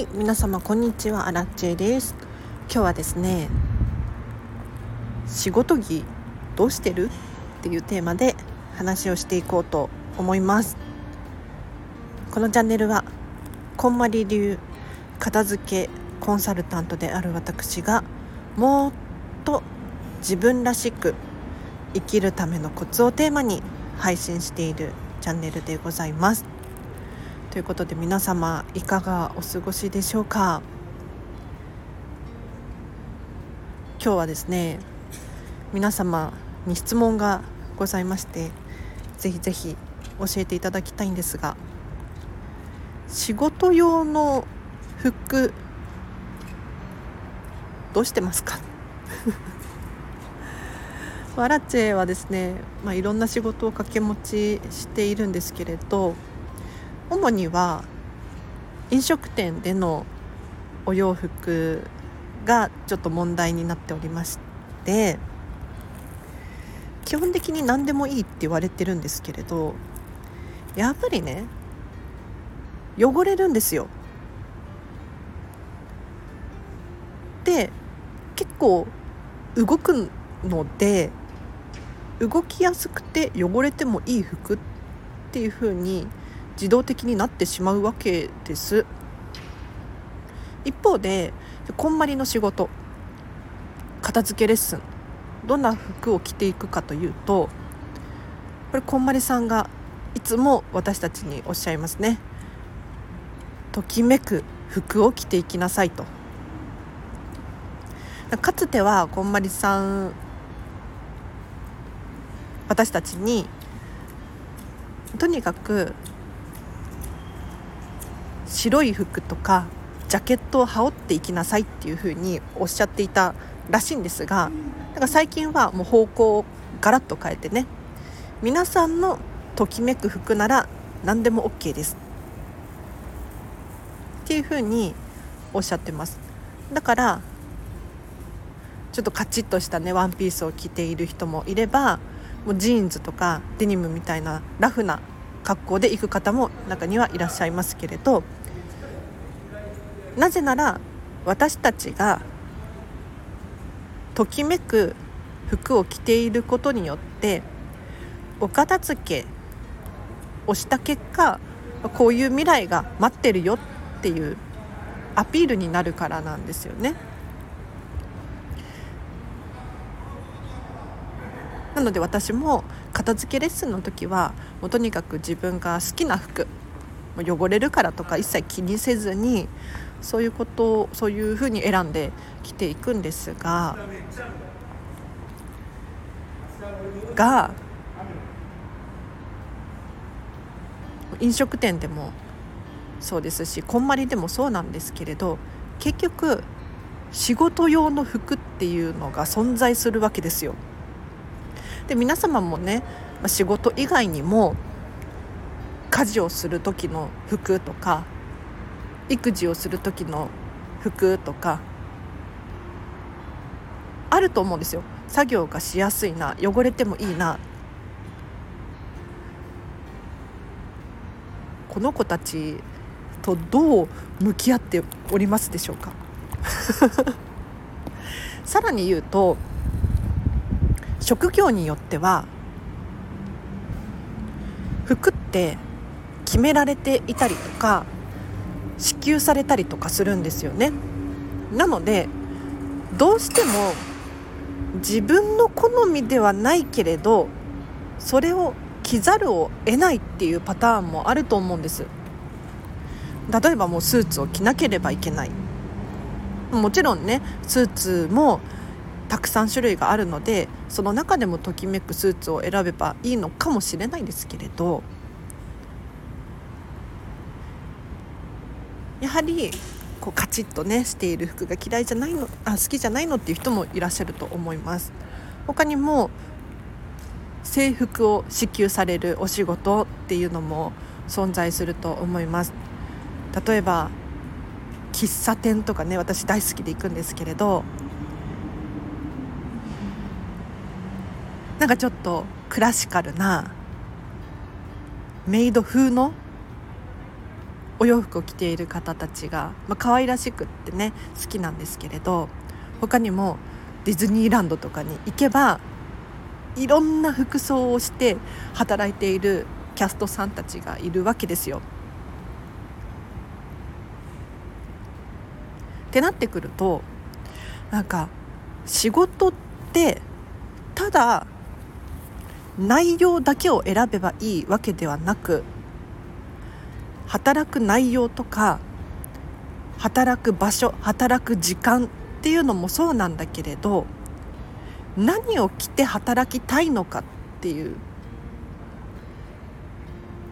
はい皆様こんにちは。アラッチェです。今日はですね仕事着どうしてる？っていうテーマで話をしていこうと思います。このチャンネルはこんまり流片付けコンサルタントである私がもっと自分らしく生きるためのコツをテーマに配信しているチャンネルでございます。ということで皆様いかがお過ごしでしょうか？今日はですね皆様に質問がございましてぜひぜひ教えていただきたいんですが仕事用の服どうしてますか？ワラチェはですね、まあ、いろんな仕事を掛け持ちしているんですけれど主には飲食店でのお洋服がちょっと問題になっておりまして基本的に何でもいいって言われてるんですけれどやっぱりね汚れるんですよ。で結構動くので動きやすくて汚れてもいい服っていう風に自動的になってしまうわけです。一方でこんまりの仕事片付けレッスンどんな服を着ていくかというとこれこんまりさんがいつも私たちにおっしゃいますね。ときめく服を着ていきなさいと。かつてはこんまりさん私たちにとにかく白い服とかジャケットを羽織っていきなさいっていうふうにおっしゃっていたらしいんですがだから最近はもう方向をガラッと変えてね皆さんのときめく服なら何でも OK です。っていうふうにおっしゃってます。だからちょっとカチッとしたねワンピースを着ている人もいればもうジーンズとかデニムみたいなラフな格好で行く方も中にはいらっしゃいますけれどなぜなら私たちがときめく服を着ていることによってお片付けをした結果こういう未来が待ってるよっていうアピールになるからなんですよね。なので私も片付けレッスンの時はもうとにかく自分が好きな服汚れるからとか一切気にせずにそういうことそういうふうに選んで着ていくんですがが飲食店でもそうですしこんまりでもそうなんですけれど結局仕事用の服っていうのが存在するわけですよ。で皆様もね仕事以外にも家事をする時の服とか育児をする時の服とかあると思うんですよ。作業がしやすいな汚れてもいいな。この子たちとどう向き合っておりますでしょうか？さらに言うと職業によっては服って決められていたりとか支給されたりとかするんですよね。なのでどうしても自分の好みではないけれどそれを着ざるを得ないっていうパターンもあると思うんです。例えばもうスーツを着なければいけない。もちろんねスーツもたくさん種類があるのでその中でもときめくスーツを選べばいいのかもしれないんですけれどやはりこうカチッとねしている服が嫌いじゃないのあ好きじゃないのっていう人もいらっしゃると思います。他にも制服を支給されるお仕事っていうのも存在すると思います。例えば喫茶店とかね私大好きで行くんですけれどなんかちょっとクラシカルなメイド風のお洋服を着ている方たちが、まあ可愛らしくってね好きなんですけれど他にもディズニーランドとかに行けばいろんな服装をして働いているキャストさんたちがいるわけですよ。ってなってくるとなんか仕事ってただ内容だけを選べばいいわけではなく働く内容とか働く場所働く時間っていうのもそうなんだけれど何を着て働きたいのかっていう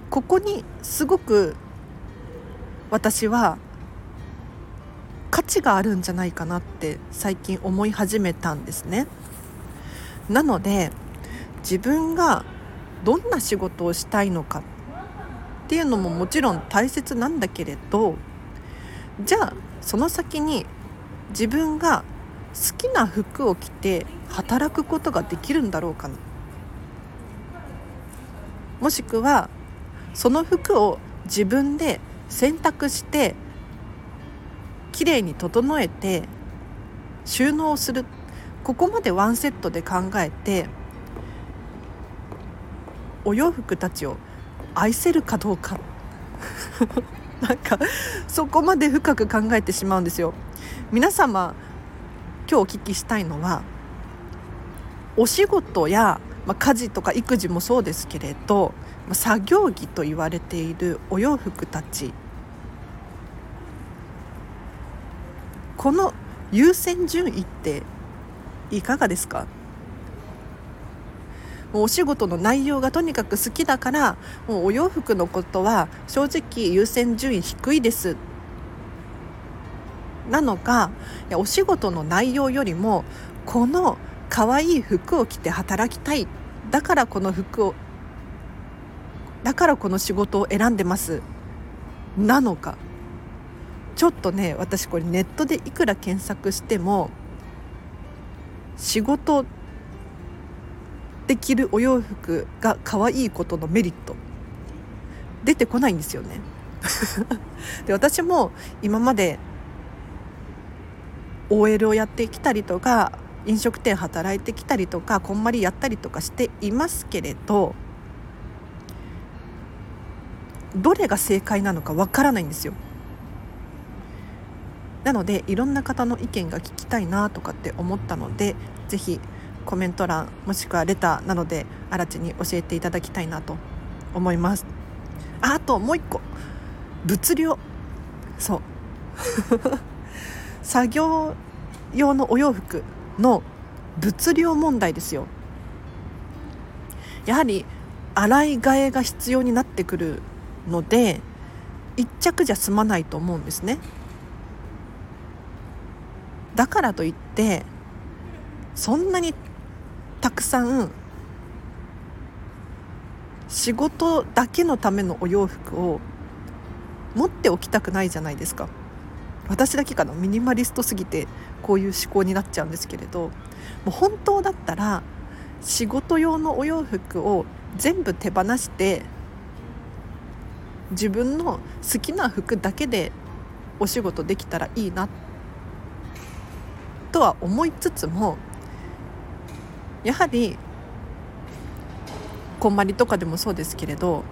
ここにすごく私は価値があるんじゃないかなって最近思い始めたんですね。なので自分がどんな仕事をしたいのかっっていうのももちろん大切なんだけれどじゃあその先に自分が好きな服を着て働くことができるんだろうかな。もしくはその服を自分で選択して綺麗に整えて収納する。ここまでワンセットで考えてお洋服たちを愛せるかどうか。なんかそこまで深く考えてしまうんですよ。皆様今日お聞きしたいのはお仕事や、まあ、家事とか育児もそうですけれど、まあ、作業着と言われているお洋服たち。この優先順位っていかがですか？もうお仕事の内容がとにかく好きだからもうお洋服のことは正直優先順位低いです。なのかいやお仕事の内容よりもこの可愛い服を着て働きたい。だからこの服をだからこの仕事を選んでます。なのか。ちょっとね私これネットでいくら検索しても仕事で着るお洋服が可愛いことのメリット出てこないんですよね で私も今まで OL をやってきたりとか飲食店働いてきたりとかこんまりやったりとかしていますけれどどれが正解なのかわからないんですよ。なのでいろんな方の意見が聞きたいなとかって思ったので是非コメント欄もしくはレターなどであらちに教えていただきたいなと思います。ああともう一個。物量。そう。作業用のお洋服の物量問題ですよ。やはり洗い替えが必要になってくるので1着じゃ済まないと思うんですね。だからといってそんなにたくさん仕事だけのためのお洋服を持っておきたくないじゃないですか。私だけかな。ミニマリストすぎてこういう思考になっちゃうんですけれど。もう本当だったら仕事用のお洋服を全部手放して自分の好きな服だけでお仕事できたらいいなとは思いつつもやはりこんまりとかでもそうですけれど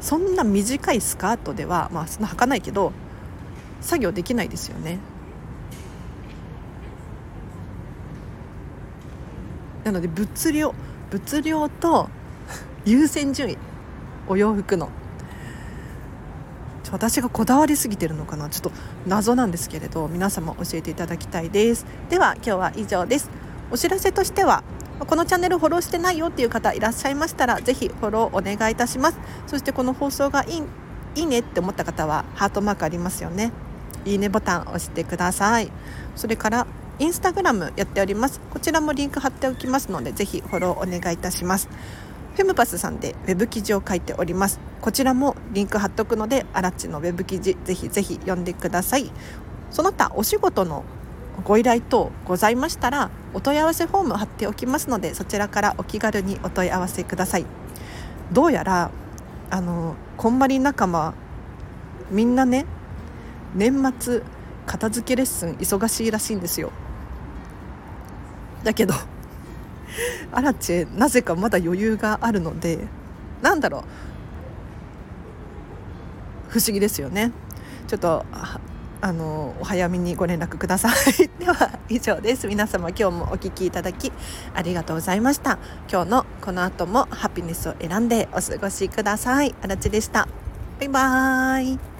そんな短いスカートではまあそんな履かないけど作業できないですよね。なので物量物量と優先順位お洋服の。私がこだわりすぎてるのかな。ちょっと謎なんですけれど皆様教えていただきたいです。では今日は以上です。お知らせとしてはこのチャンネルフォローしてないよっていう方いらっしゃいましたらぜひフォローお願いいたします。そしてこの放送がいいいいねって思った方はハートマークありますよね。いいねボタン押してください。それからインスタグラムやっております。こちらもリンク貼っておきますのでぜひフォローお願いいたします。フェムパスさんでウェブ記事を書いております。こちらもリンク貼っとくのでアラッチのウェブ記事ぜひぜひ読んでください。その他お仕事のご依頼等ございましたらお問い合わせフォーム貼っておきますのでそちらからお気軽にお問い合わせください。どうやらあのこんまり仲間みんなね年末片付けレッスン忙しいらしいんですよ。だけど アラチェなぜかまだ余裕があるのでなんだろう。不思議ですよね。ちょっとあのお早めにご連絡ください。では以上です。皆様今日もお聴きいただきありがとうございました。今日のこの後もハピネスを選んでお過ごしください。あらちでした。バイバーイ。